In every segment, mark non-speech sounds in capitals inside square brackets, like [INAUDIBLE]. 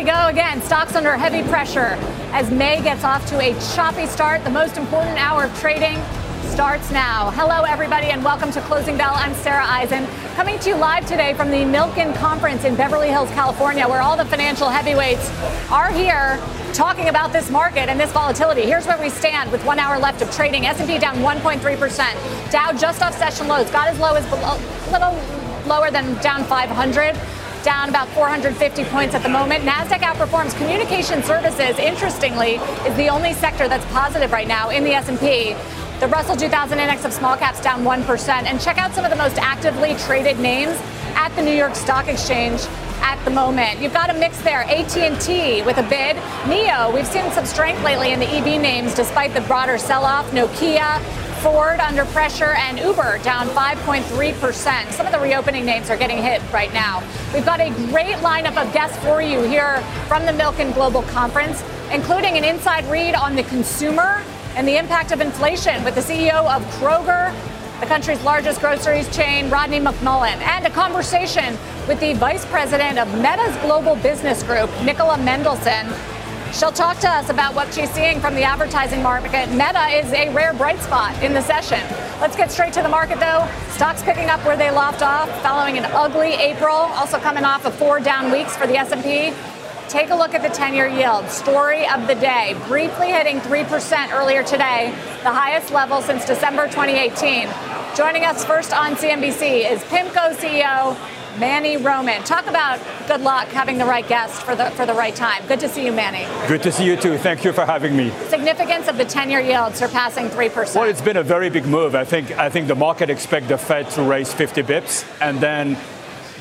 we go again. Stocks under heavy pressure as May gets off to a choppy start. The most important hour of trading starts now. Hello, everybody, and welcome to Closing Bell. I'm Sarah Eisen, coming to you live today from the Milken Conference in Beverly Hills, California, where all the financial heavyweights are here talking about this market and this volatility. Here's where we stand with one hour left of trading. S&P down 1.3%. Dow just off session lows, got as low as a little lower than down 500 down about 450 points at the moment. Nasdaq outperforms communication services. Interestingly, is the only sector that's positive right now in the S&P. The Russell 2000 index of small caps down 1%. And check out some of the most actively traded names at the New York Stock Exchange at the moment. You've got a mix there. AT&T with a bid. NIO, we've seen some strength lately in the EV names despite the broader sell-off. Nokia, Ford under pressure, and Uber down 5.3%. Some of the reopening names are getting hit right now. We've got a great lineup of guests for you here from the Milken Global Conference, including an inside read on the consumer and the impact of inflation with the CEO of Kroger, the country's largest groceries chain, Rodney McMullen, and a conversation with the vice president of Meta's global business group, Nicola Mendelsohn. She'll talk to us about what she's seeing from the advertising market. Meta is a rare bright spot in the session. Let's get straight to the market, though. Stocks picking up where they left off, following an ugly April, also coming off of four down weeks for the S&P. Take a look at the 10-year yield. Story of the day. Briefly hitting 3% earlier today, the highest level since December 2018. Joining us first on CNBC is PIMCO CEO Manny Roman. Talk about good luck having the right guest for the for the right time. Good to see you, Manny. Good to see you too. Thank you for having me. Significance of the 10-year yield surpassing three percent. Well, it's been a very big move. I think I think the market expect the Fed to raise 50 bips, and then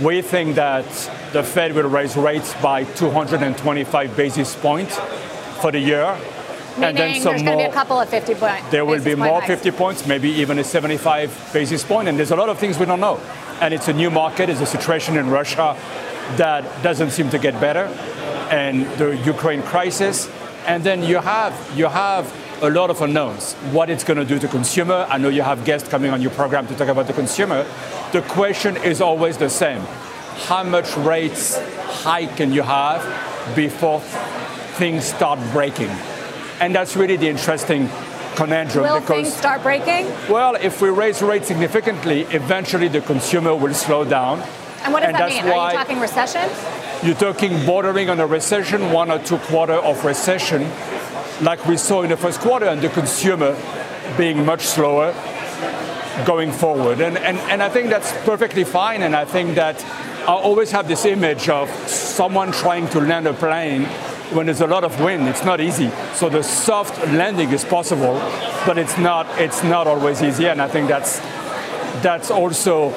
we think that the Fed will raise rates by 225 basis points for the year. Meaning and then some there's more. Going to be a couple of 50 points. There will be more 50 points, maybe even a 75 basis point, and there's a lot of things we don't know and it's a new market. It's a situation in Russia that doesn't seem to get better, and the Ukraine crisis. And then you have you have a lot of unknowns. What it's going to do to consumer. I know you have guests coming on your program to talk about the consumer. The question is always the same: How much rates hike can you have before things start breaking? And that's really the interesting conundrum. Will because, things start breaking? Well, if we raise rates significantly, eventually the consumer will slow down. And what does and that mean? Are you talking recession? You're talking bordering on a recession, one or two quarter of recession, like we saw in the first quarter, and the consumer being much slower going forward. And, and, and I think that's perfectly fine. And I think that I always have this image of someone trying to land a plane when there's a lot of wind, it's not easy. So the soft landing is possible, but it's not it's not always easy. And I think that's that's also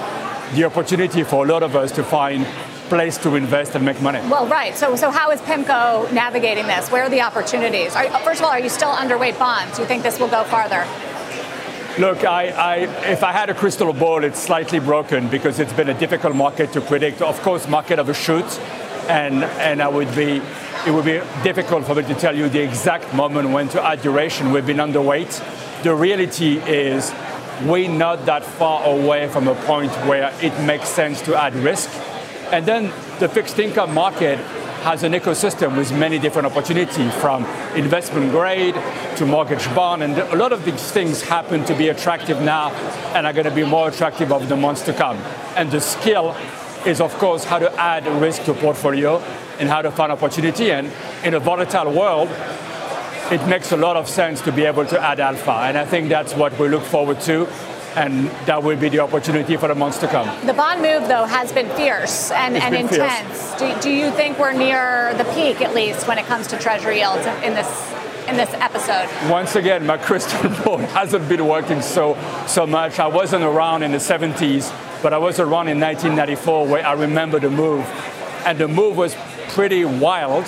the opportunity for a lot of us to find place to invest and make money. Well, right. So, so how is PIMCO navigating this? Where are the opportunities? Are, first of all, are you still underweight bonds? Do you think this will go farther? Look, I, I, if I had a crystal ball, it's slightly broken because it's been a difficult market to predict. Of course, market overshoots, and and I would be it would be difficult for me to tell you the exact moment when to add duration. We've been underweight. The reality is we're not that far away from a point where it makes sense to add risk. And then the fixed income market has an ecosystem with many different opportunities from investment grade to mortgage bond. And a lot of these things happen to be attractive now and are going to be more attractive over the months to come. And the skill is, of course, how to add risk to portfolio and how to find opportunity. And in a volatile world, it makes a lot of sense to be able to add alpha. And I think that's what we look forward to. And that will be the opportunity for the months to come. The bond move, though, has been fierce and, and been intense. Fierce. Do, do you think we're near the peak, at least, when it comes to treasury yields in this in this episode? Once again, my [LAUGHS] crystal ball hasn't been working so so much. I wasn't around in the 70s, but I was around in 1994 where I remember the move. And the move was pretty wild,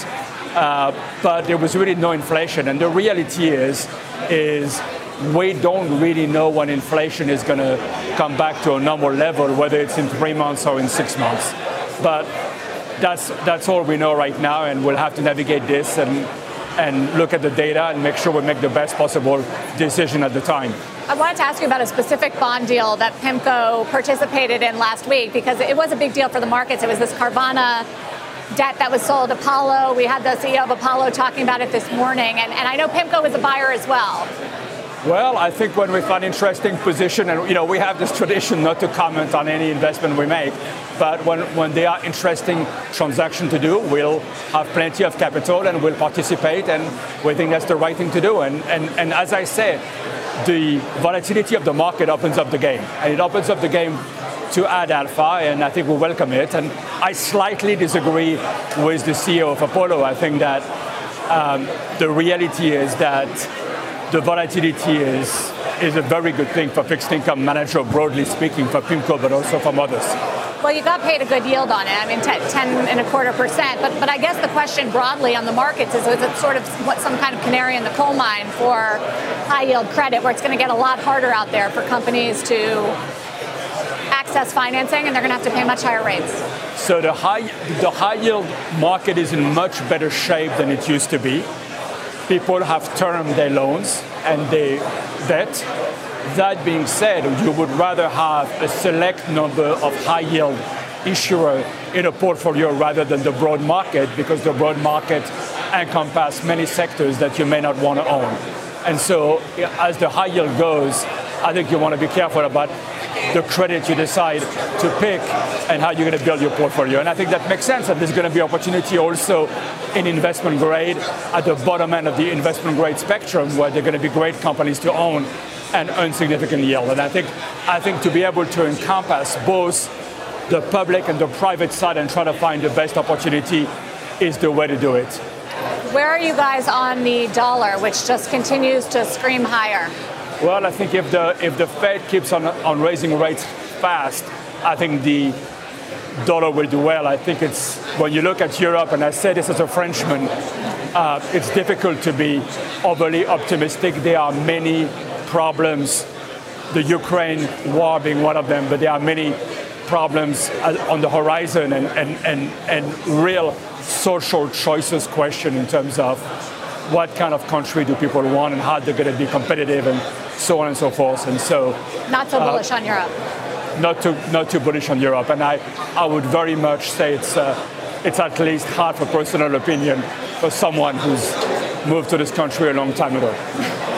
uh, but there was really no inflation. And the reality is, is we don't really know when inflation is going to come back to a normal level, whether it's in three months or in six months. But that's that's all we know right now, and we'll have to navigate this and and look at the data and make sure we make the best possible decision at the time. I wanted to ask you about a specific bond deal that PIMCO participated in last week because it was a big deal for the markets. It was this Carvana debt that was sold, Apollo. We had the CEO of Apollo talking about it this morning, and, and I know PIMCO is a buyer as well. Well, I think when we find an interesting position, and you know, we have this tradition not to comment on any investment we make, but when, when there are interesting transactions to do, we'll have plenty of capital and we'll participate, and we think that's the right thing to do. And, and, and as I say, the volatility of the market opens up the game, and it opens up the game to add alpha, and I think we welcome it. And I slightly disagree with the CEO of Apollo. I think that um, the reality is that the volatility is, is a very good thing for fixed income manager, broadly speaking, for PIMCO, but also from others. Well, you got paid a good yield on it. I mean, 10 and a quarter percent. But, but I guess the question broadly on the markets is, is it sort of what some kind of canary in the coal mine for high yield credit, where it's going to get a lot harder out there for companies to access financing, and they're going to have to pay much higher rates. So the high the high yield market is in much better shape than it used to be people have termed their loans and their debt. That being said, you would rather have a select number of high yield issuer in a portfolio rather than the broad market because the broad market encompasses many sectors that you may not want to own. And so as the high yield goes, I think you want to be careful about the credit you decide to pick and how you're going to build your portfolio. And I think that makes sense. And there's going to be opportunity also in investment grade at the bottom end of the investment grade spectrum where they're going to be great companies to own and earn significant yield. And I think, I think to be able to encompass both the public and the private side and try to find the best opportunity is the way to do it. Where are you guys on the dollar, which just continues to scream higher? Well, I think if the if the Fed keeps on on raising rates fast, I think the dollar will do well. I think it's when you look at Europe, and I say this as a Frenchman, uh, it's difficult to be overly optimistic. There are many problems, the Ukraine war being one of them, but there are many problems uh, on the horizon and, and, and, and real social choices question in terms of what kind of country do people want and how they're going to be competitive and so on and so forth. And so, not so bullish uh, on Europe. Not too not too bullish on Europe, and I I would very much say it's uh, it's at least half a personal opinion for someone who's moved to this country a long time ago.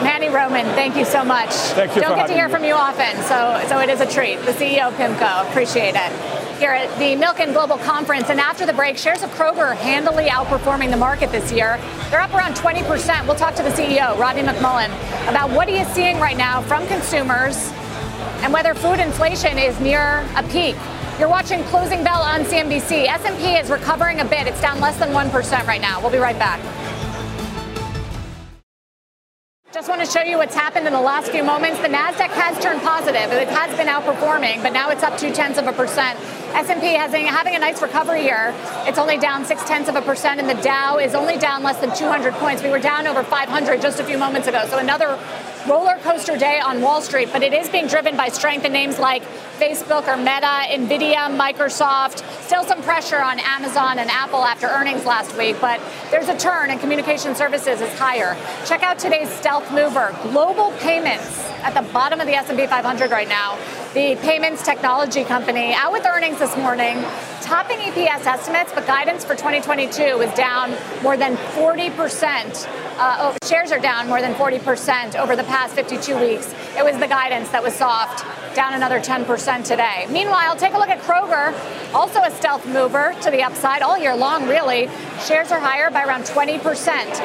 Manny Roman, thank you so much. Thank you. Don't get to hear me. from you often, so so it is a treat. The CEO of PIMCO, appreciate it here at the Milken Global Conference. And after the break, shares of Kroger are handily outperforming the market this year. They're up around 20%. We'll talk to the CEO, Rodney McMullen, about what he is seeing right now from consumers and whether food inflation is near a peak. You're watching Closing Bell on CNBC. S&P is recovering a bit. It's down less than 1% right now. We'll be right back. Just want to show you what's happened in the last few moments. The Nasdaq has turned positive. It has been outperforming, but now it's up two tenths of a percent. S&P has been having a nice recovery here. It's only down six tenths of a percent, and the Dow is only down less than 200 points. We were down over 500 just a few moments ago. So another roller coaster day on Wall Street, but it is being driven by strength in names like Facebook or Meta, Nvidia, Microsoft. Still some pressure on Amazon and Apple after earnings last week, but there's a turn and communication services is higher. Check out today's stealth mover, Global Payments at the bottom of the S&P 500 right now. The payments technology company out with earnings this morning, topping EPS estimates, but guidance for 2022 is down more than 40%. Uh, oh, shares are down more than 40% over the past 52 weeks. It was the guidance that was soft, down another 10% today. Meanwhile, take a look at Kroger, also a stealth mover to the upside all year long, really. Shares are higher by around 20%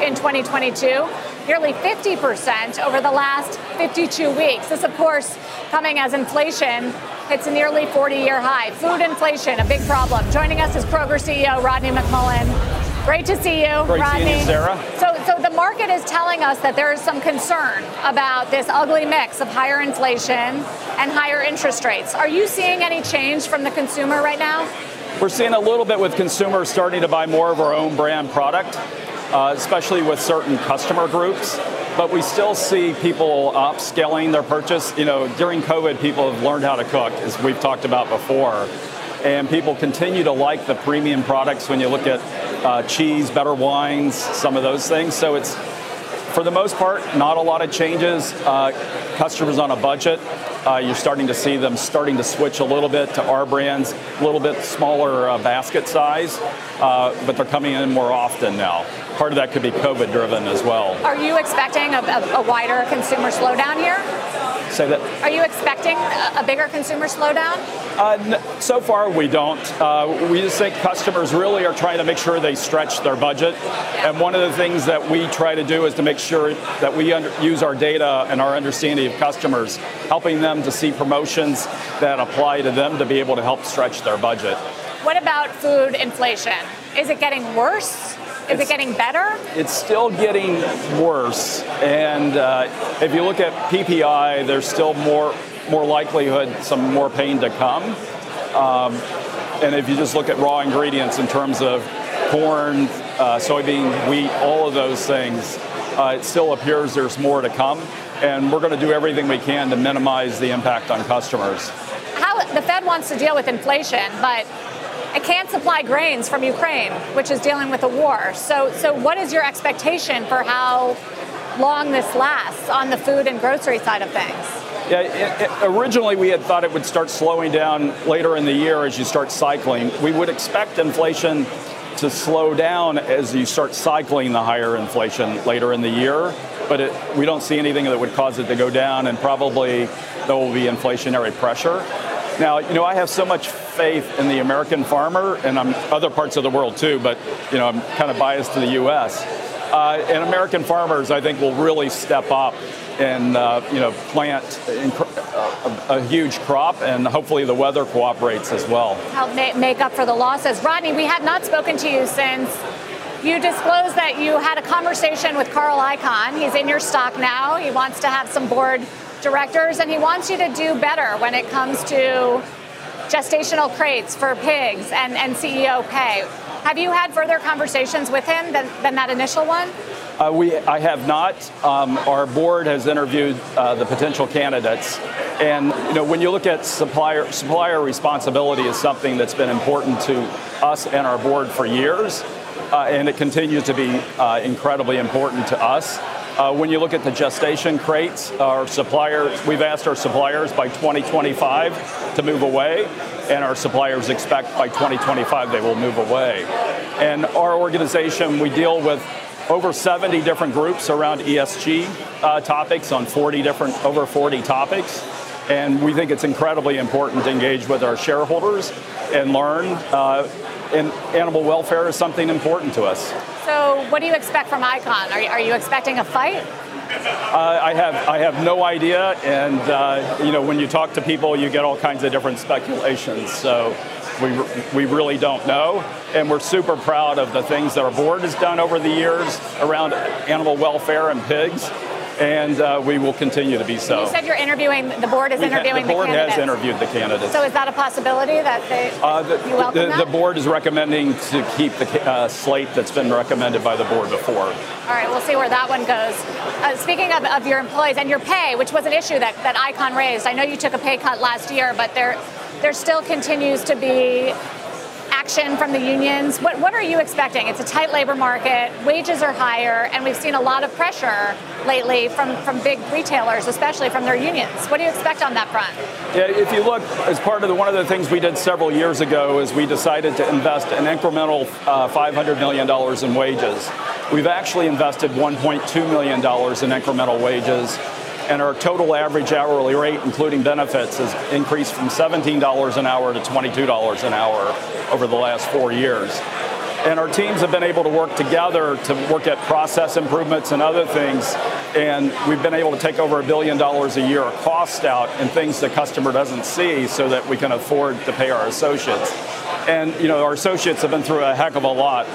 in 2022 nearly 50% over the last 52 weeks. This, of course, coming as inflation hits a nearly 40 year high. Food inflation, a big problem. Joining us is Kroger CEO Rodney McMullen. Great to see you, Great Rodney. You, Sarah. So, so the market is telling us that there is some concern about this ugly mix of higher inflation and higher interest rates. Are you seeing any change from the consumer right now? We're seeing a little bit with consumers starting to buy more of our own brand product uh, especially with certain customer groups. But we still see people upscaling their purchase. You know, during COVID, people have learned how to cook, as we've talked about before. And people continue to like the premium products when you look at uh, cheese, better wines, some of those things. So it's for the most part, not a lot of changes. Uh, customers on a budget, uh, you're starting to see them starting to switch a little bit to our brands, a little bit smaller uh, basket size, uh, but they're coming in more often now. Part of that could be COVID driven as well. Are you expecting a, a, a wider consumer slowdown here? Say that. Are you expecting a, bigger consumer slowdown? Uh, so far, we don't. Uh, we just think customers really are trying to make sure they stretch their budget. Yeah. And one of the things that we try to do is to make sure that we under, use our data and our understanding of customers, helping them to see promotions that apply to them to be able to help stretch their budget. What about food inflation? Is it getting worse? Is it getting better? It's still getting worse. And uh, if you look at PPI, there's still more more likelihood, some more pain to come. Um, and if you just look at raw ingredients in terms of corn, uh, soybean, wheat, all of those things, uh, it still appears there's more to come. And we're going to do everything we can to minimize the impact on customers. How the Fed wants to deal with inflation, but it can't supply grains from Ukraine, which is dealing with a war. So, so what is your expectation for how long this lasts on the food and grocery side of things? Yeah, it, it, originally we had thought it would start slowing down later in the year as you start cycling. We would expect inflation to slow down as you start cycling the higher inflation later in the year, but it, we don't see anything that would cause it to go down, and probably there will be inflationary pressure. Now, you know, I have so much faith in the American farmer, and I'm other parts of the world too, but you know, I'm kind of biased to the U.S. Uh, and American farmers, I think, will really step up and uh, you know plant a, a, huge crop, and hopefully the weather cooperates as well. Help make up for the losses. Rodney, we have not spoken to you since you disclosed that you had a conversation with Carl Icahn. He's in your stock now. He wants to have some board directors, and he wants you to do better when it comes to gestational crates for pigs and, and CEO pay. Have you had further conversations with him than, than that initial one? Uh, we, I have not. Um, our board has interviewed uh, the potential candidates, and you know when you look at supplier supplier responsibility is something that's been important to us and our board for years, uh, and it continues to be uh, incredibly important to us. Uh, when you look at the gestation crates, our suppliers, we've asked our suppliers by 2025 to move away, and our suppliers expect by 2025 they will move away. And our organization, we deal with over 70 different groups around ESG uh, topics on 40 different, over 40 topics. And we think it's incredibly important to engage with our shareholders and learn. Uh, animal welfare is something important to us. So, what do you expect from Icahn? Are you, are you expecting a fight? Uh, I have I have no idea, and uh, you know when you talk to people, you get all kinds of different speculations. So we we really don't know, and we're super proud of the things that our board has done over the years around animal welfare and pigs and uh, we will continue to be so. You said you're interviewing. The board is interviewing ha- the board the has interviewed the candidates. So is that a possibility that they uh, the, you welcome the, that? the board is recommending to keep the uh, slate that's been recommended by the board before. All right, we'll see where that one goes. Uh, speaking of, of your employees and your pay, which was an issue that, that Icahn raised, I know you took a pay cut last year, but there there still continues to be action from the unions. What, what are you expecting? It's a tight labor market, wages are higher, and we've seen a lot of pressure lately from, from big retailers, especially from their unions. What do you expect on that front? Yeah, if you look, as part of the, one of the things we did several years ago is we decided to invest an incremental uh, $500 million in wages. We've actually invested $1.2 million in incremental wages and our total average hourly rate, including benefits, has increased from $17 an hour to $22 an hour over the last four years. And our teams have been able to work together to work at process improvements and other things. And we've been able to take over a billion dollars a year of cost out and things the customer doesn't see so that we can afford to pay our associates. And you know, our associates have been through a heck of a lot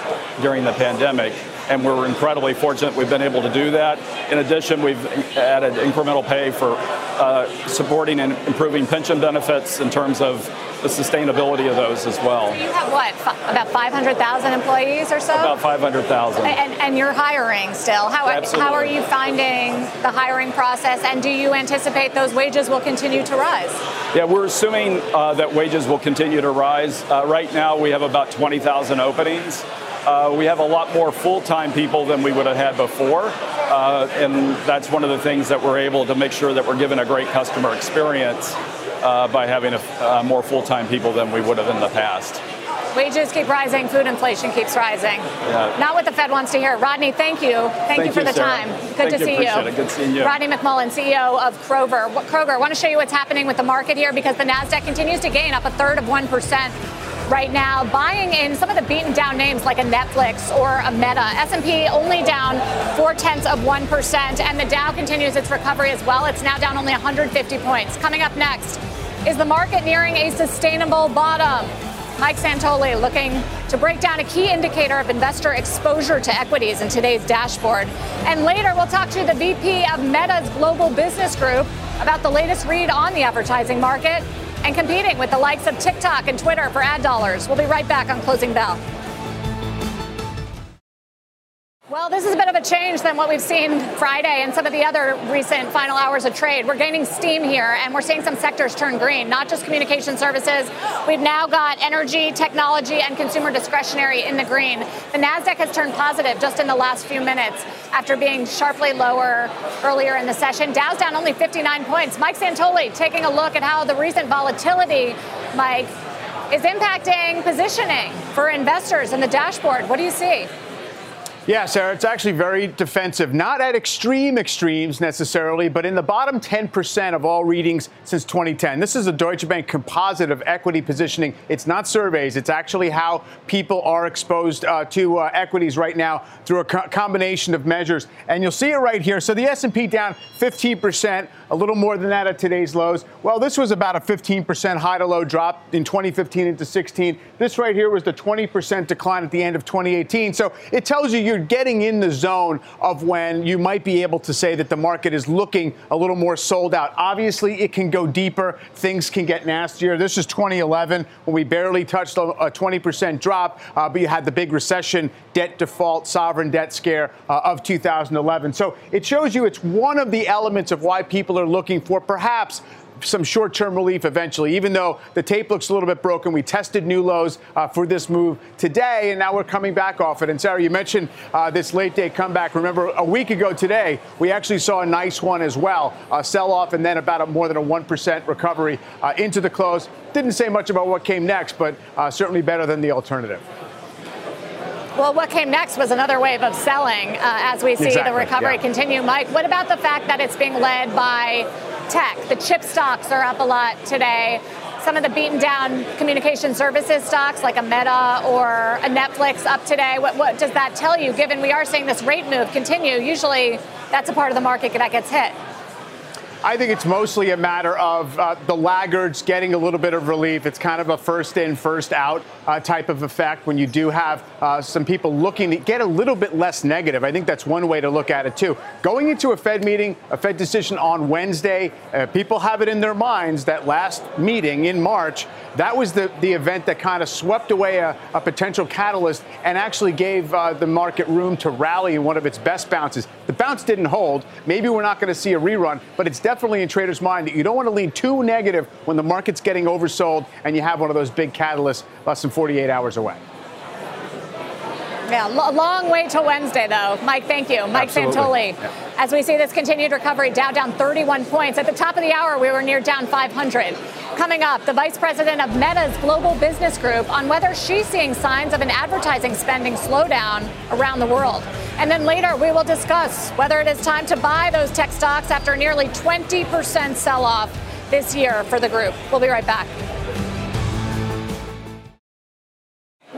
during the pandemic and we're incredibly fortunate we've been able to do that. In addition, we've added incremental pay for uh, supporting and improving pension benefits in terms of the sustainability of those as well. So you have what, about 500,000 employees or so? About 500,000. And, and you're hiring still. How, how are you finding the hiring process, and do you anticipate those wages will continue to rise? Yeah, we're assuming uh, that wages will continue to rise. Uh, right now, we have about 20,000 openings. Uh, we have a lot more full-time people than we would have had before, uh, and that's one of the things that we're able to make sure that we're giving a great customer experience uh, by having a, uh, more full-time people than we would have in the past. Wages keep rising, food inflation keeps rising. Yeah. Not what the Fed wants to hear. Rodney, thank you. Thank, thank you for you, the Sarah. time. Good thank to you, see you. It. Good seeing you. Rodney McMullen, CEO of Kroger. Kroger, I want to show you what's happening with the market here because the Nasdaq continues to gain up a third of one percent right now, buying in some of the beaten down names like a Netflix or a Meta. S&P only down four tenths of one percent, and the Dow continues its recovery as well. It's now down only 150 points. Coming up next, is the market nearing a sustainable bottom? Mike Santoli looking to break down a key indicator of investor exposure to equities in today's dashboard. And later, we'll talk to the VP of Meta's Global Business Group about the latest read on the advertising market and competing with the likes of TikTok and Twitter for ad dollars. We'll be right back on Closing Bell. This is a bit of a change than what we've seen Friday and some of the other recent final hours of trade. We're gaining steam here, and we're seeing some sectors turn green, not just communication services. We've now got energy, technology, and consumer discretionary in the green. The NASDAQ has turned positive just in the last few minutes after being sharply lower earlier in the session. Dow's down only 59 points. Mike Santoli taking a look at how the recent volatility, Mike, is impacting positioning for investors in the dashboard. What do you see? Yeah, Sarah, it's actually very defensive. Not at extreme extremes necessarily, but in the bottom 10% of all readings since 2010. This is a Deutsche Bank composite of equity positioning. It's not surveys. It's actually how people are exposed uh, to uh, equities right now through a co- combination of measures. And you'll see it right here. So the S&P down 15%, a little more than that at today's lows. Well, this was about a 15% high to low drop in 2015 into 16. This right here was the 20% decline at the end of 2018. So it tells you you're getting in the zone of when you might be able to say that the market is looking a little more sold out. Obviously, it can go deeper. Things can get nastier. This is 2011 when we barely touched a 20% drop, uh, but you had the big recession, debt default, sovereign debt scare uh, of 2011. So it shows you it's one of the elements of why people are looking for perhaps some short term relief eventually, even though the tape looks a little bit broken. We tested new lows uh, for this move today, and now we're coming back off it. And Sarah, you mentioned uh, this late day comeback. Remember, a week ago today, we actually saw a nice one as well a sell off and then about a more than a 1% recovery uh, into the close. Didn't say much about what came next, but uh, certainly better than the alternative. Well, what came next was another wave of selling uh, as we see exactly, the recovery yeah. continue. Mike, what about the fact that it's being led by tech? The chip stocks are up a lot today. Some of the beaten down communication services stocks like a Meta or a Netflix up today. What, what does that tell you, given we are seeing this rate move continue? Usually that's a part of the market that gets hit. I think it's mostly a matter of uh, the laggards getting a little bit of relief. It's kind of a first in, first out uh, type of effect when you do have uh, some people looking to get a little bit less negative. I think that's one way to look at it, too. Going into a Fed meeting, a Fed decision on Wednesday, uh, people have it in their minds that last meeting in March, that was the, the event that kind of swept away a, a potential catalyst and actually gave uh, the market room to rally in one of its best bounces. The bounce didn't hold. Maybe we're not going to see a rerun, but it's definitely in traders' mind that you don't want to lean too negative when the market's getting oversold and you have one of those big catalysts less than 48 hours away. Yeah, a long way till Wednesday, though. Mike, thank you. Mike Absolutely. Santoli. Yeah. As we see this continued recovery, Dow down 31 points. At the top of the hour, we were near down 500. Coming up, the vice president of Meta's Global Business Group on whether she's seeing signs of an advertising spending slowdown around the world. And then later, we will discuss whether it is time to buy those tech stocks after nearly 20% sell off this year for the group. We'll be right back.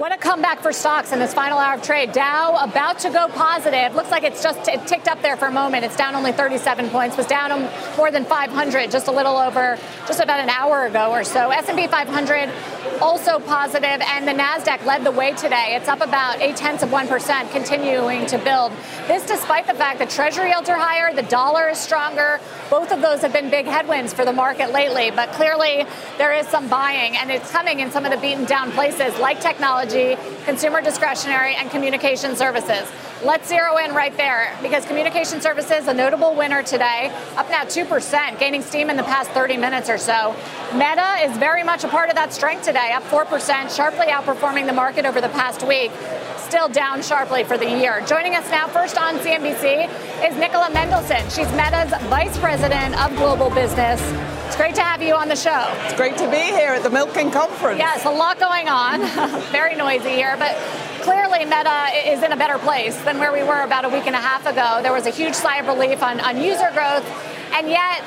What a comeback for stocks in this final hour of trade. Dow about to go positive. Looks like it's just it ticked up there for a moment. It's down only 37 points. Was down more than 500 just a little over just about an hour ago or so. S&P 500 also positive, and the Nasdaq led the way today. It's up about eight tenths of one percent, continuing to build. This despite the fact that Treasury yields are higher, the dollar is stronger. Both of those have been big headwinds for the market lately, but clearly there is some buying, and it's coming in some of the beaten down places like technology, consumer discretionary, and communication services. Let's zero in right there because communication services, a notable winner today, up now 2%, gaining steam in the past 30 minutes or so. Meta is very much a part of that strength today, up 4%, sharply outperforming the market over the past week. still down sharply for the year. Joining us now, first on CNBC, is Nicola Mendelsohn. She's Meta's Vice President of Global Business. It's great to have you on the show. It's great to be here at the Milken Conference. Yes, a lot going on. [LAUGHS] Very noisy here, but clearly Meta is in a better place than where we were about a week and a half ago. There was a huge sigh of relief on, on user growth, and yet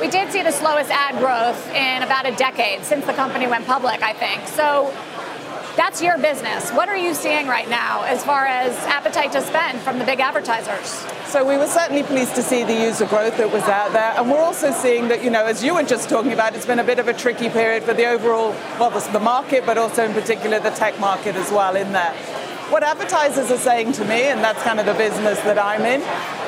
we did see the slowest ad growth in about a decade since the company went public, I think. So that's your business. What are you seeing right now as far as appetite to spend from the big advertisers? So we were certainly pleased to see the user growth that was out there, and we're also seeing that, you know, as you were just talking about, it's been a bit of a tricky period for the overall, well, the market, but also in particular the tech market as well in there. What advertisers are saying to me, and that's kind of the business that I'm in,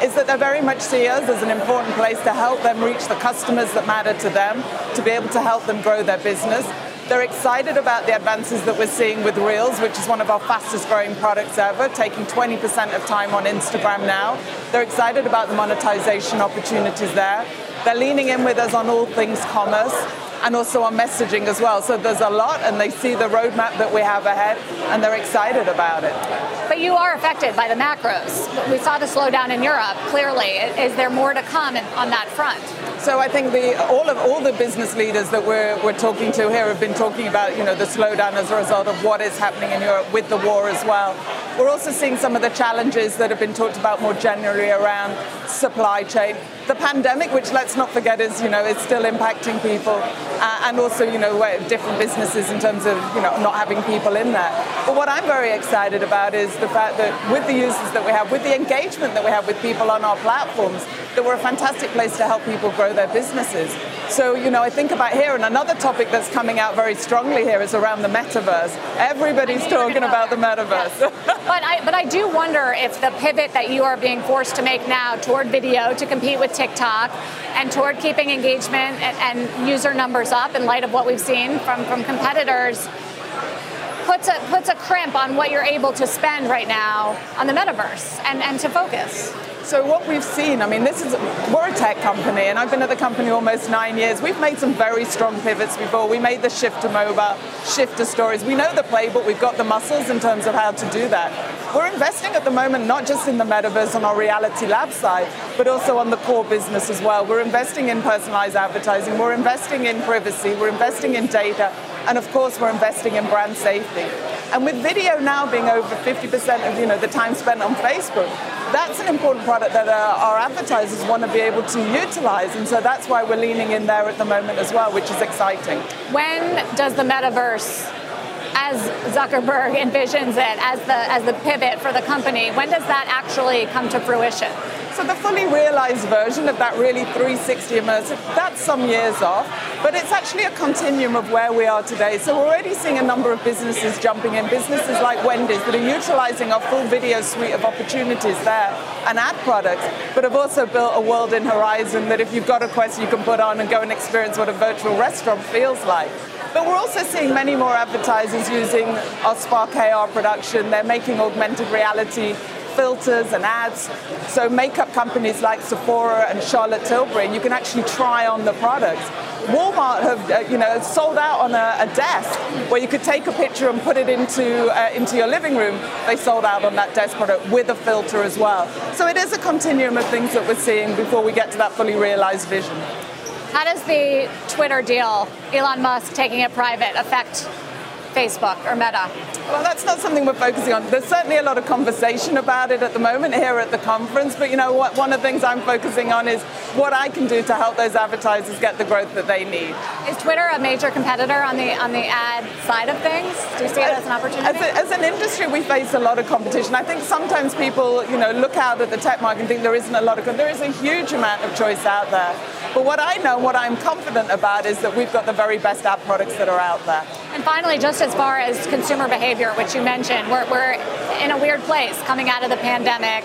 is that they very much see us as an important place to help them reach the customers that matter to them, to be able to help them grow their business. They're excited about the advances that we're seeing with Reels, which is one of our fastest growing products ever, taking 20% of time on Instagram now. They're excited about the monetization opportunities there. They're leaning in with us on all things commerce and also on messaging as well. So there's a lot, and they see the roadmap that we have ahead, and they're excited about it. But you are affected by the macros. We saw the slowdown in Europe. Clearly, is there more to come on that front? So I think the, all of all the business leaders that we're, we're talking to here have been talking about you know the slowdown as a result of what is happening in Europe with the war as well. We're also seeing some of the challenges that have been talked about more generally around supply chain the pandemic, which let's not forget is you know is still impacting people, uh, and also you know different businesses in terms of you know not having people in there. But what I'm very excited about is the fact that with the users that we have, with the engagement that we have with people on our platforms, that we're a fantastic place to help people grow their businesses. So, you know, I think about here, and another topic that's coming out very strongly here is around the metaverse. Everybody's talking about the metaverse. Yes. but, I, but I do wonder if the pivot that you are being forced to make now toward video to compete with TikTok and toward keeping engagement and, and user numbers up in light of what we've seen from, from competitors puts a puts a crimp on what you're able to spend right now on the metaverse and, and to focus. So what we've seen, I mean, this is we're a tech company, and I've been at the company almost nine years. We've made some very strong pivots before. We made the shift to mobile, shift to stories. We know the playbook. We've got the muscles in terms of how to do that. We're investing at the moment not just in the metaverse on our reality lab side, but also on the core business as well. We're investing in personalized advertising. We're investing in privacy. We're investing in data, and of course, we're investing in brand safety. And with video now being over 50% of you know the time spent on Facebook, that's an important product that uh, our advertisers want to be able to utilize. And so that's why we're leaning in there at the moment as well, which is exciting. When does the metaverse as Zuckerberg envisions it, as the as the pivot for the company, when does that actually come to fruition? So the fully realized version of that really 360 immersive, that's some years off, but it's actually a continuum of where we are today. So we're already seeing a number of businesses jumping in, businesses like Wendy's that are utilizing our full video suite of opportunities there and ad products, but have also built a world in Horizon that if you've got a Quest you can put on and go and experience what a virtual restaurant feels like. But we're also seeing many more advertisers using our Spark AR production. They're making augmented reality filters and ads. So makeup companies like Sephora and Charlotte Tilbury, you can actually try on the products. Walmart have, uh, you know, sold out on a, a, desk where you could take a picture and put it into uh, into your living room. They sold out on that desk product with a filter as well. So it is a continuum of things that we're seeing before we get to that fully realized vision. How does the Twitter deal, Elon Musk taking it private, affect Facebook or Meta? Well, that's not something we're focusing on. There's certainly a lot of conversation about it at the moment here at the conference, but you know what? One of the things I'm focusing on is what I can do to help those advertisers get the growth that they need. Is Twitter a major competitor on the on the ad side of things? Do you see it as an opportunity? As, a, as an industry, we face a lot of competition. I think sometimes people, you know, look out at the tech market and think there isn't a lot of. There is a huge amount of choice out there. But what I know, what I'm confident about, is that we've got the very best app products that are out there. And finally, just as far as consumer behavior, which you mentioned, we're, we're in a weird place coming out of the pandemic.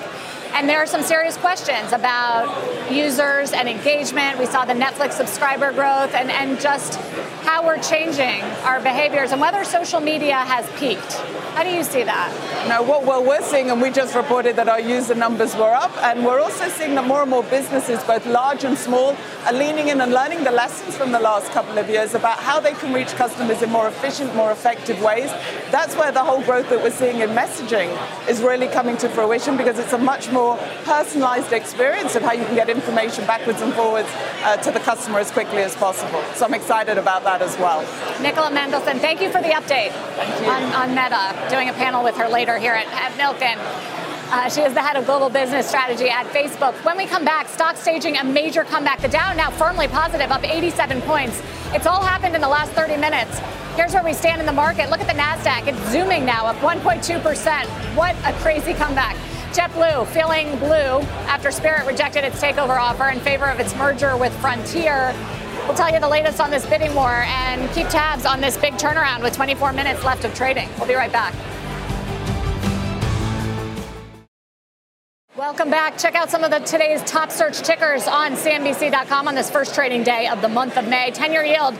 And there are some serious questions about users and engagement. We saw the Netflix subscriber growth and, and just how we're changing our behaviors and whether social media has peaked. How do you see that? No, what well, we're seeing, and we just reported that our user numbers were up, and we're also seeing that more and more businesses, both large and small, are leaning in and learning the lessons from the last couple of years about how they can reach customers in more efficient, more effective ways. That's where the whole growth that we're seeing in messaging is really coming to fruition because it's a much more personalized experience of how you can get information backwards and forwards uh, to the customer as quickly as possible. So I'm excited about that as well. Nicola Mendelsohn, thank you for the update on, on, Meta. Doing a panel with her later here at, at Milken. Uh, she is the head of global business strategy at Facebook. When we come back, stock staging a major comeback. The Dow now firmly positive, up 87 points. It's all happened in the last 30 minutes. Here's where we stand in the market. Look at the NASDAQ. It's zooming now, up 1.2%. What a crazy comeback. JetBlue feeling blue after Spirit rejected its takeover offer in favor of its merger with Frontier. We'll tell you the latest on this bidding war and keep tabs on this big turnaround with 24 minutes left of trading. We'll be right back. Welcome back. Check out some of the today's top search tickers on CNBC.com on this first trading day of the month of May. 10 year yield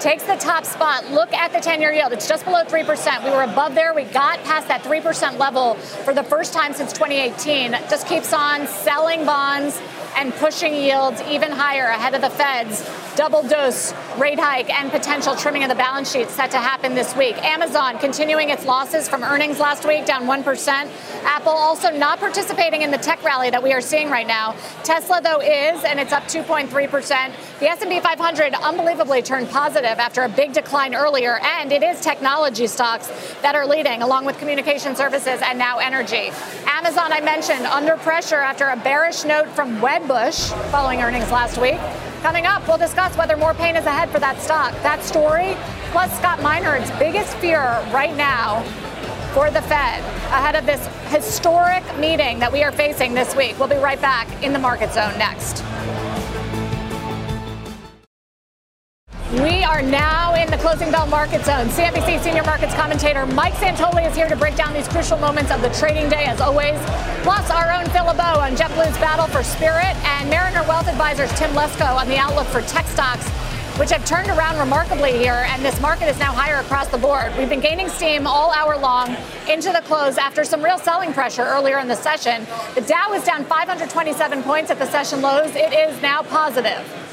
takes the top spot. Look at the 10 year yield. It's just below 3%. We were above there. We got past that 3% level for the first time since 2018. Just keeps on selling bonds and pushing yields even higher ahead of the Fed's double dose rate hike and potential trimming of the balance sheet set to happen this week. Amazon continuing its losses from earnings last week, down 1%. Apple also not participating in the tech rally that we are seeing right now. Tesla, though, is, and it's up 2.3%. The S&P 500 unbelievably turned positive after a big decline earlier, and it is technology stocks that are leading, along with communication services and now energy. Amazon, I mentioned, under pressure after a bearish note from Wedbush following earnings last week. Coming up, we'll discuss whether more pain is ahead for that stock. That story, plus Scott Minerd's biggest fear right now for the Fed ahead of this historic meeting that we are facing this week. We'll be right back in the market zone next. We are now in the closing bell market zone. CNBC senior markets commentator Mike Santoli is here to break down these crucial moments of the trading day, as always. Plus, our own Phil LeBeau on JetBlue's battle for Spirit, and Mariner Wealth Advisors Tim Lesko on the outlook for tech stocks which have turned around remarkably here, and this market is now higher across the board. We've been gaining steam all hour long into the close after some real selling pressure earlier in the session. The Dow is down 527 points at the session lows. It is now positive.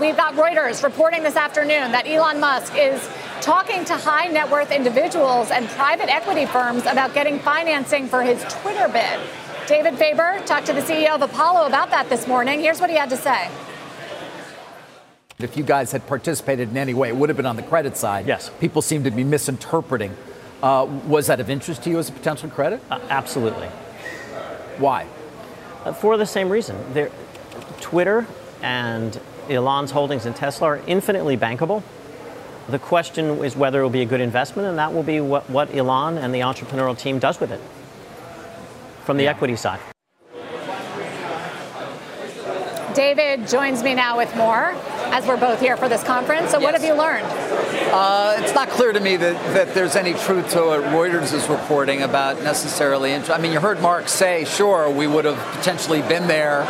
We've got Reuters reporting this afternoon that Elon Musk is talking to high net worth individuals and private equity firms about getting financing for his Twitter bid. David Faber talked to the CEO of Apollo about that this morning. Here's what he had to say. If you guys had participated in any way, it would have been on the credit side. Yes. People seem to be misinterpreting. Uh, was that of interest to you as a potential credit? Uh, absolutely. Why? Uh, for the same reason. There, Twitter and Elon's holdings in Tesla are infinitely bankable. The question is whether it will be a good investment, and that will be what, what Elon and the entrepreneurial team does with it from the yeah. equity side. David joins me now with more as we're both here for this conference. So, yes. what have you learned? Uh, it's not clear to me that, that there's any truth to what Reuters is reporting about necessarily. I mean, you heard Marc say, sure, we would have potentially been there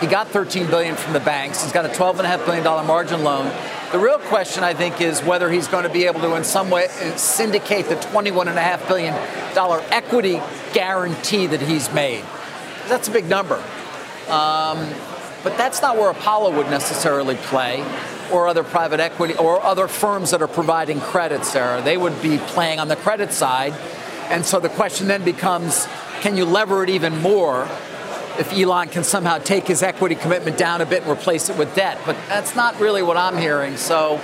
he got 13 billion from the banks. He's got a 12.5 billion dollar margin loan. The real question, I think, is whether he's going to be able to, in some way, syndicate the 21.5 billion dollar equity guarantee that he's made. That's a big number. Um, but that's not where Apollo would necessarily play, or other private equity, or other firms that are providing credit, Sarah. They would be playing on the credit side. And so the question then becomes can you lever it even more if Elon can somehow take his equity commitment down a bit and replace it with debt. But that's not really what I'm hearing. So,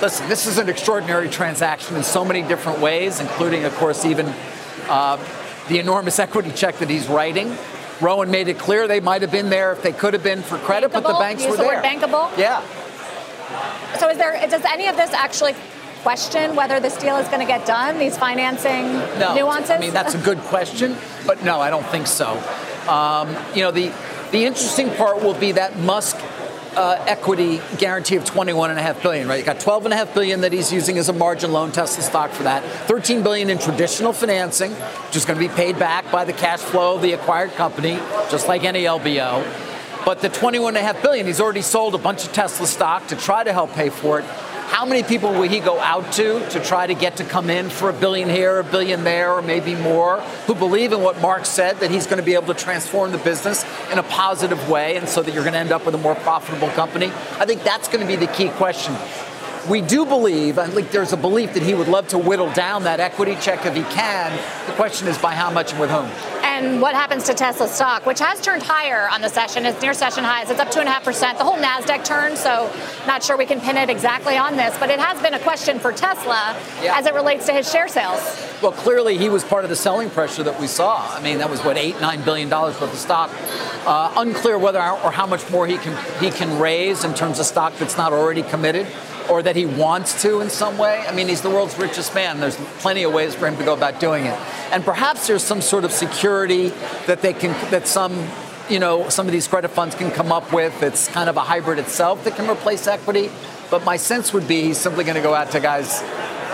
listen, this is an extraordinary transaction in so many different ways, including, of course, even uh, the enormous equity check that he's writing. Rowan made it clear they might have been there if they could have been for credit, bankable. but the banks were the there. bankable. Yeah. So, is there? Does any of this actually question whether this deal is going to get done? These financing no, nuances. I mean, that's a good question, but no, I don't think so. Um, you know, the, the interesting part will be that Musk uh, equity guarantee of 21.5 billion, right? You got 12.5 billion that he's using as a margin loan, Tesla stock for that. 13 billion in traditional financing, which is going to be paid back by the cash flow of the acquired company, just like any LBO. But the 21.5 billion, he's already sold a bunch of Tesla stock to try to help pay for it. How many people will he go out to to try to get to come in for a billion here, a billion there, or maybe more, who believe in what Marc said that he's going to be able to transform the business in a positive way and so that you're going to end up with a more profitable company? I think that's going to be the key question. We do believe, I think there's a belief that he would love to whittle down that equity check if he can. The question is by how much and with whom. And what happens to Tesla stock, which has turned higher on the session? It's near session highs. It's up 2.5%. The whole NASDAQ turned, so not sure we can pin it exactly on this, but it has been a question for Tesla yeah. as it relates to his share sales. Well, clearly he was part of the selling pressure that we saw. I mean, that was what, eight, nine billion dollars worth of stock. Uh, unclear whether or how much more he can he can raise in terms of stock that's not already committed or that he wants to in some way. I mean, he's the world's richest man. There's plenty of ways for him to go about doing it. And perhaps there's some sort of security that they can, that some, you know, some of these credit funds can come up with. It's kind of a hybrid itself that can replace equity. But my sense would be he's simply going to go out to guys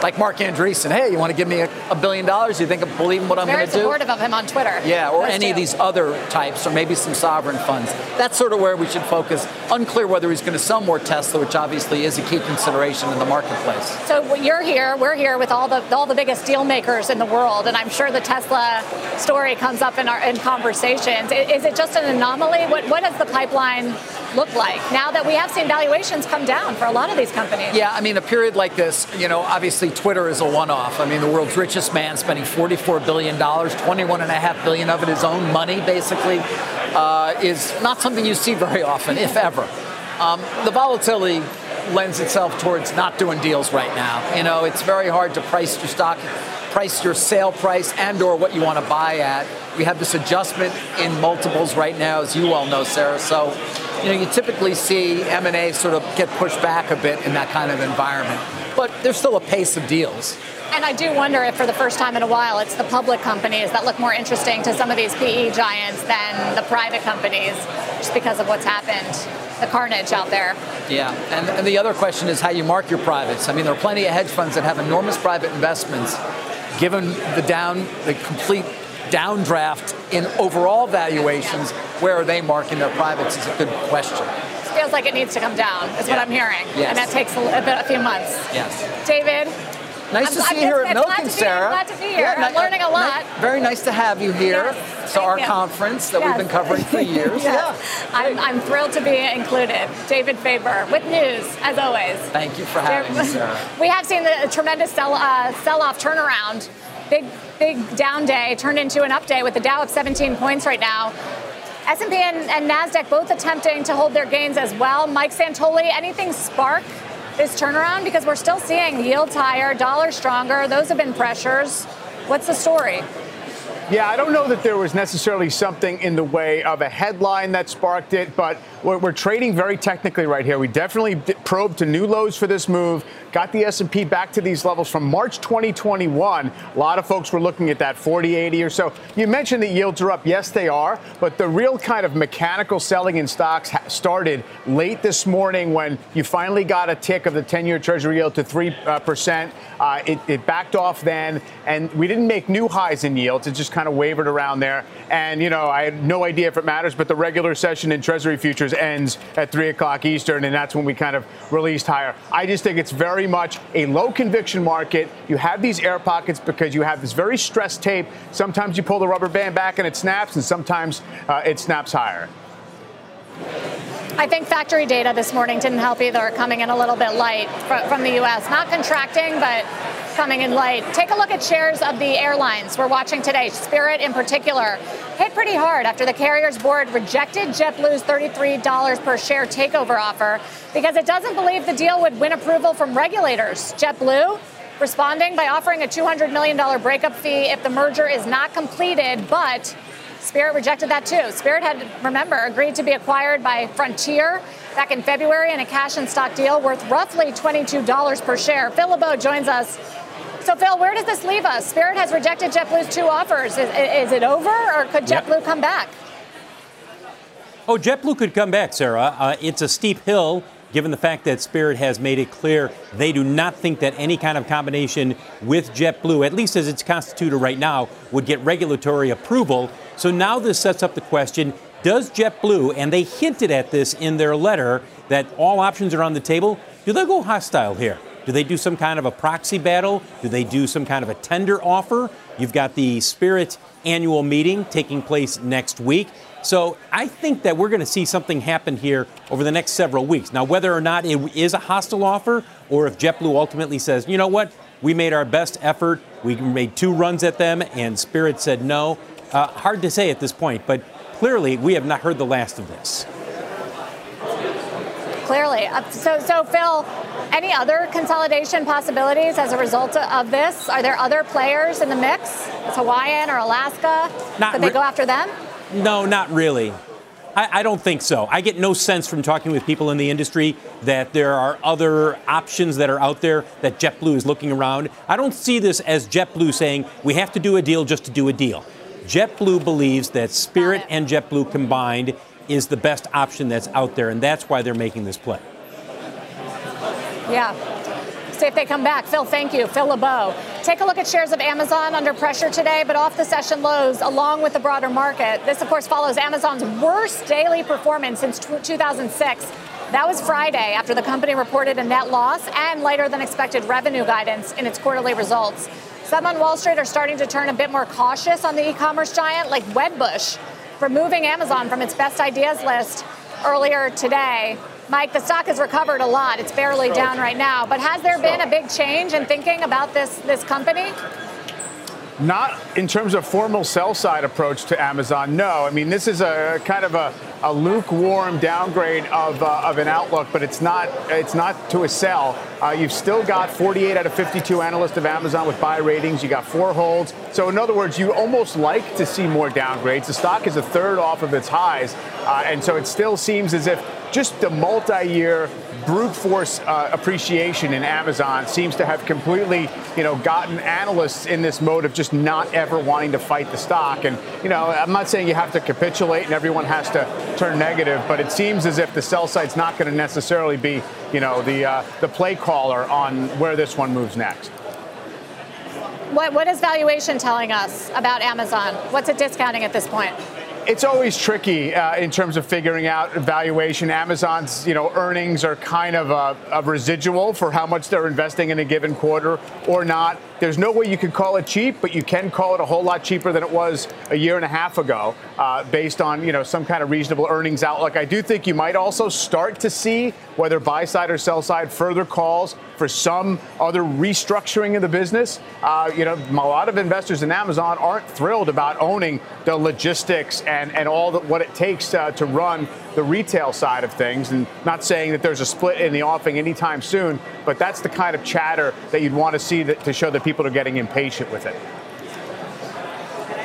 like Marc Andreessen, hey, you want to give me a, a billion dollars? You think I believe in what I'm going to do? Very supportive of him on Twitter. Yeah, or any two. of these other types, or maybe some sovereign funds. That's sort of where we should focus. Unclear whether he's going to sell more Tesla, which obviously is a key consideration in the marketplace. So you're here, we're here with all the all the biggest deal makers in the world, and I'm sure the Tesla story comes up in our in conversations. Is it just an anomaly? What what does the pipeline look like now that we have seen valuations come down for a lot of these companies? Yeah, I mean, a period like this, you know, obviously Twitter is a one-off. I mean, the world's richest man spending 44 billion dollars, 21 and a half billion of it his own money, basically, uh, is not something you see very often, if ever. Um, the volatility lends itself towards not doing deals right now. You know, it's very hard to price your stock, price your sale price, and or what you want to buy at. We have this adjustment in multiples right now, as you all know, Sarah. So you know, you typically see M&A sort of get pushed back a bit in that kind of environment. But there's still a pace of deals. And I do wonder if for the first time in a while it's the public companies that look more interesting to some of these PE giants than the private companies just because of what's happened, the carnage out there. Yeah, and, and the other question is how you mark your privates. I mean, there are plenty of hedge funds that have enormous private investments. Given the down, the complete downdraft in overall valuations, where are they marking their privates is a good question. Feels like it needs to come down, is yeah. what I'm hearing. Yes. And that takes a, a, a few months. Yes. David, Nice I'm, to see you here at Milken, Sarah. Glad to be here. Yeah, I'm learning a lot. very nice to have you here. Yes, so our you. conference that yes. we've been covering for [LAUGHS] years. Yeah. I'm, I'm, thrilled to be included. David Faber with news, as always. Thank you for having me, Sarah. [LAUGHS] We have seen the tremendous sell, uh, sell-off turnaround. Big, big down day turned into an up day with the Dow up 17 points right now. S&P and, and NASDAQ both attempting to hold their gains as well. Mike Santoli, anything spark this turnaround? Because we're still seeing yields higher, dollar stronger. Those have been pressures. What's the story? Yeah, I don't know that there was necessarily something in the way of a headline that sparked it, but we're, we're trading very technically right here. We definitely probed to new lows for this move, got the S&P back to these levels from March 2021. A lot of folks were looking at that 40, 80 or so. You mentioned that yields are up. Yes, they are, but the real kind of mechanical selling in stocks started late this morning when you finally got a tick of the 10-year Treasury yield to 3%. Uh, it, it backed off then, and we didn't make new highs in yields. It just kind of wavered around there. And, you know, I had no idea if it matters, but the regular session in Treasury futures ends at 3 o'clock Eastern, and that's when we kind of released higher. I just think it's very much a low conviction market. You have these air pockets because you have this very stressed tape. Sometimes you pull the rubber band back and it snaps, and sometimes uh, it snaps higher. I think factory data this morning didn't help either, coming in a little bit light from the U.S. Not contracting, but coming in light. Take a look at shares of the airlines we're watching today. Spirit, in particular, hit pretty hard after the carriers board rejected JetBlue's $33 per share takeover offer because it doesn't believe the deal would win approval from regulators. JetBlue responding by offering a $200 million breakup fee if the merger is not completed, but Spirit rejected that too. Spirit had, remember, agreed to be acquired by Frontier back in February in a cash and stock deal worth roughly $22 per share. Phil LeBeau joins us. So, Phil, where does this leave us? Spirit has rejected JetBlue's two offers. Is, is it over, or could JetBlue yep. come back? Oh, JetBlue could come back, Sarah. Uh, it's a steep hill given the fact that Spirit has made it clear they do not think that any kind of combination with JetBlue, at least as it's constituted right now, would get regulatory approval. So now this sets up the question does JetBlue, and they hinted at this in their letter that all options are on the table, do they go hostile here? Do they do some kind of a proxy battle? Do they do some kind of a tender offer? You've got the Spirit annual meeting taking place next week. So I think that we're going to see something happen here over the next several weeks. Now, whether or not it is a hostile offer or if JetBlue ultimately says, you know what, we made our best effort, we made two runs at them, and Spirit said no, uh, hard to say at this point, but clearly we have not heard the last of this. Clearly. Uh, so, so Phil, any other consolidation possibilities as a result of this? Are there other players in the mix? Is Hawaiian or Alaska? Not Could they re- go after them? No, not really. I, I, don't think so. I get no sense from talking with people in the industry that there are other options that are out there that JetBlue is looking around. I don't see this as JetBlue saying we have to do a deal just to do a deal. JetBlue believes that Spirit and JetBlue combined is the best option that's out there, and that's why they're making this play. Yeah. See if they come back. Phil, thank you. Phil LeBeau. Take a look at shares of Amazon under pressure today, but off the session lows along with the broader market. This, of course, follows Amazon's worst daily performance since 2006. That was Friday after the company reported a net loss and lighter than expected revenue guidance in its quarterly results. Some on Wall Street are starting to turn a bit more cautious on the e commerce giant, like Wedbush, removing Amazon from its best ideas list earlier today. Mike, the stock has recovered a lot. It's barely down right now. But has there been a big change in thinking about this, this company? Not in terms of formal sell side approach to Amazon. No, I mean this is a kind of a, a lukewarm downgrade of, uh, of an outlook, but it's not it's not to a sell. Uh, you've still got 48 out of 52 analysts of Amazon with buy ratings. You got four holds. So in other words, you almost like to see more downgrades. The stock is a third off of its highs, uh, and so it still seems as if just the multi-year brute force uh, appreciation in Amazon seems to have completely, you know, gotten analysts in this mode of just not ever wanting to fight the stock. And, you know, I'm not saying you have to capitulate and everyone has to turn negative, but it seems as if the sell side's not going to necessarily be, you know, the uh, the play caller on where this one moves next. What, what is valuation telling us about Amazon? What's it discounting at this point? It's always tricky uh, in terms of figuring out valuation. Amazon's, you know, earnings are kind of a, a, residual for how much they're investing in a given quarter or not. There's no way you can call it cheap, but you can call it a whole lot cheaper than it was a year and a half ago, uh, based on you know some kind of reasonable earnings outlook. I do think you might also start to see whether buy side or sell side further calls for some other restructuring of the business. Uh, you know, a lot of investors in Amazon aren't thrilled about owning the logistics and, and all the, what it takes uh, to run the retail side of things. And not saying that there's a split in the offing anytime soon, but that's the kind of chatter that you'd want to see that, to show that people are getting impatient with it.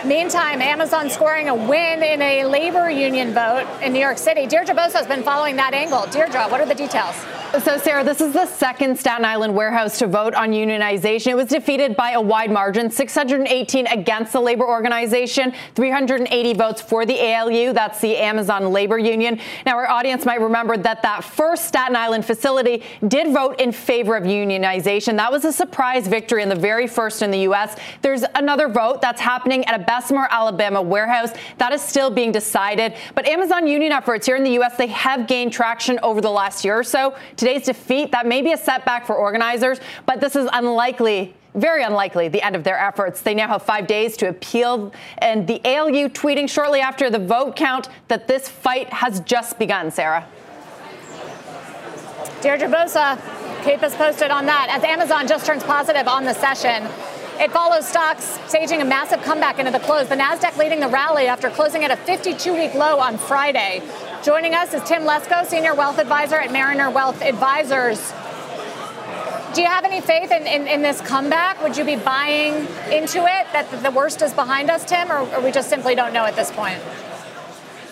Meantime, Amazon scoring a win in a labor union vote in New York City. Deirdre Bosa has been following that angle. Deirdre, what are the details? So, Sarah, this is the second Staten Island warehouse to vote on unionization. It was defeated by a wide margin 618 against the labor organization, 380 votes for the ALU. That's the Amazon Labor Union. Now, our audience might remember that that first Staten Island facility did vote in favor of unionization. That was a surprise victory and the very first in the U.S. There's another vote that's happening at a Bessemer, Alabama warehouse. That is still being decided. But Amazon union efforts here in the U.S., they have gained traction over the last year or so. Today's defeat, that may be a setback for organizers, but this is unlikely very unlikely the end of their efforts. They now have five days to appeal, and the ALU tweeting shortly after the vote count that this fight has just begun, Sarah. Deirdre Bosa, keep us posted on that. As Amazon just turns positive on the session, it follows stocks staging a massive comeback into the close. The Nasdaq leading the rally after closing at a 52-week low on Friday. Joining us is Tim Lesko, Senior Wealth Advisor at Mariner Wealth Advisors. Do you have any faith in, in, in, this comeback? Would you be buying into it that the worst is behind us, Tim, or, or we just simply don't know at this point?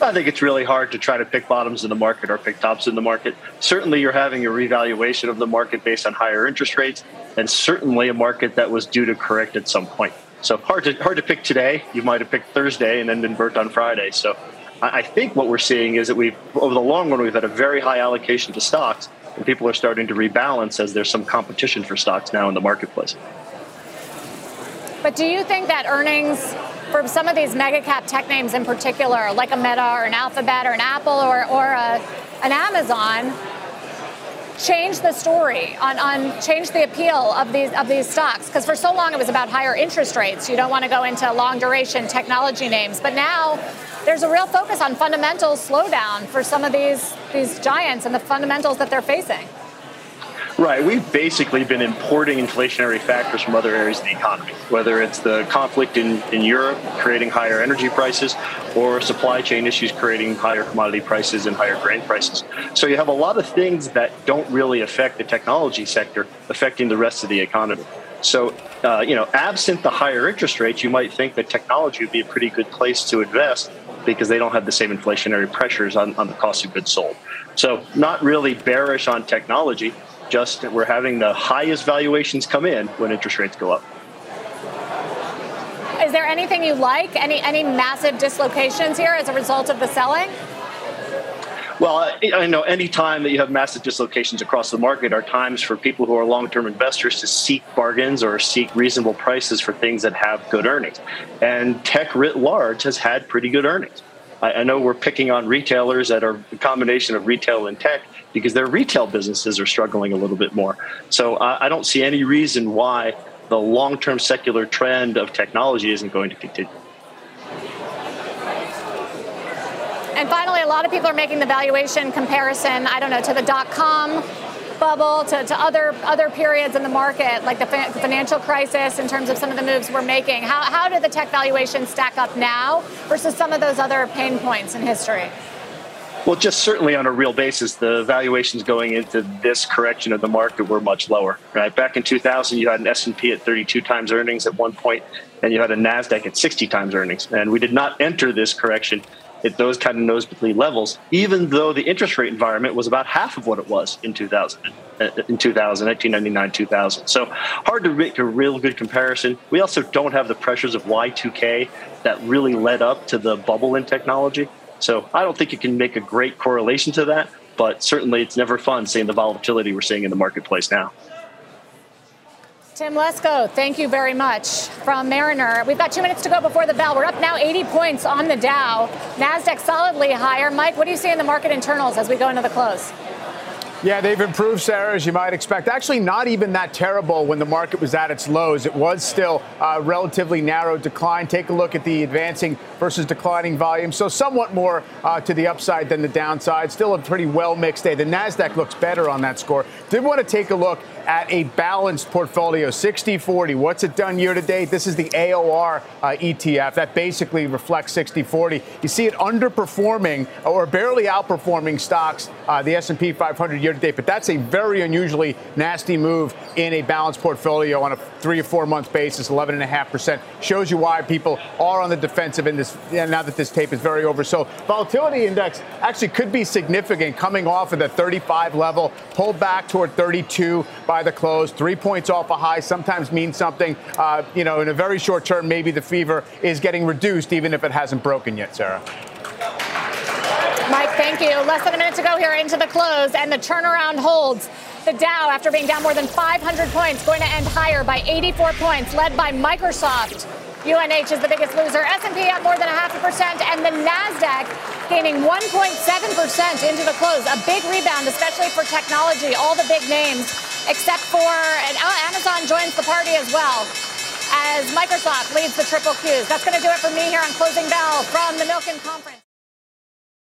I think it's really hard to try to pick bottoms in the market or pick tops in the market. Certainly, you're having a revaluation of the market based on higher interest rates, and certainly a market that was due to correct at some point. So hard to hard to pick today. You might have picked Thursday and then been burnt on Friday. So I think what we're seeing is that we've, over the long run, we've had a very high allocation to stocks, and people are starting to rebalance as there's some competition for stocks now in the marketplace. But do you think that earnings for some of these mega cap tech names in particular, like a Meta or an Alphabet or an Apple or, or a, an Amazon, change the story, on, on change the appeal of these of these stocks? Because for so long it was about higher interest rates. You don't want to go into long duration technology names, but now there's a real focus on fundamental slowdown for some of these these giants and the fundamentals that they're facing. Right. We've basically been importing inflationary factors from other areas of the economy, whether it's the conflict in, in Europe creating higher energy prices or supply chain issues creating higher commodity prices and higher grain prices. So you have a lot of things that don't really affect the technology sector affecting the rest of the economy. So, uh, you know, absent the higher interest rates, you might think that technology would be a pretty good place to invest because they don't have the same inflationary pressures on, on the cost of goods sold. So, not really bearish on technology just we're having the highest valuations come in when interest rates go up. Is there anything you like? Any any massive dislocations here as a result of the selling? Well, I know any time that you have massive dislocations across the market are times for people who are long-term investors to seek bargains or seek reasonable prices for things that have good earnings. And tech writ large has had pretty good earnings. I know we're picking on retailers that are a combination of retail and tech, because their retail businesses are struggling a little bit more. So I don't see any reason why the long term secular trend of technology isn't going to continue. And finally, a lot of people are making the valuation comparison, I don't know, to the dot com bubble, to, to other other periods in the market, like the financial crisis, in terms of some of the moves we're making. How, how do the tech valuations stack up now versus some of those other pain points in history? Well, just certainly on a real basis, the valuations going into this correction of the market were much lower. Right back in 2000, you had an S&P at 32 times earnings at one point, and you had a Nasdaq at 60 times earnings. And we did not enter this correction at those kind of nosebleed levels, even though the interest rate environment was about half of what it was in 2000, uh, in 2000, 1999, 2000. So hard to make a real good comparison. We also don't have the pressures of Y2K that really led up to the bubble in technology. So I don't think you can make a great correlation to that, but certainly it's never fun seeing the volatility we're seeing in the marketplace now. Tim Lesko, thank you very much from Mariner. We've got two minutes to go before the bell. We're up now 80 points on the Dow. NASDAQ solidly higher. Mike, what do you see in the market internals as we go into the close? Yeah, they've improved, Sarah, as you might expect. Actually, not even that terrible when the market was at its lows. It was still a relatively narrow decline. Take a look at the advancing versus declining volume. So, somewhat more uh, to the upside than the downside. Still a pretty well mixed day. The NASDAQ looks better on that score. Did want to take a look at a balanced portfolio 60 40. What's it done year to date? This is the AOR uh, ETF. That basically reflects 60 40. You see it underperforming or barely outperforming stocks, uh, the S&P 500 year to date, but that's a very unusually nasty move in a balanced portfolio on a three or four month basis, 11.5%. Shows you why people are on the defensive in this, now that this tape is very over. So volatility index actually could be significant coming off of the 35 level, pulled back toward 32 by the close, three points off a high sometimes means something. Uh, you know, in a very short term, maybe the fever is getting reduced, even if it hasn't broken yet, Sarah. Mike, thank you. Less than a minute to go here into the close, and the turnaround holds. The Dow, after being down more than 500 points, going to end higher by 84 points, led by Microsoft. UNH is the biggest loser. S&P up more than a half a percent, and the Nasdaq gaining 1.7% into the close. A big rebound, especially for technology. All the big names, except for and uh, Amazon joins the party as well as Microsoft leads the triple Qs. That's going to do it for me here on Closing Bell from the Milken Conference.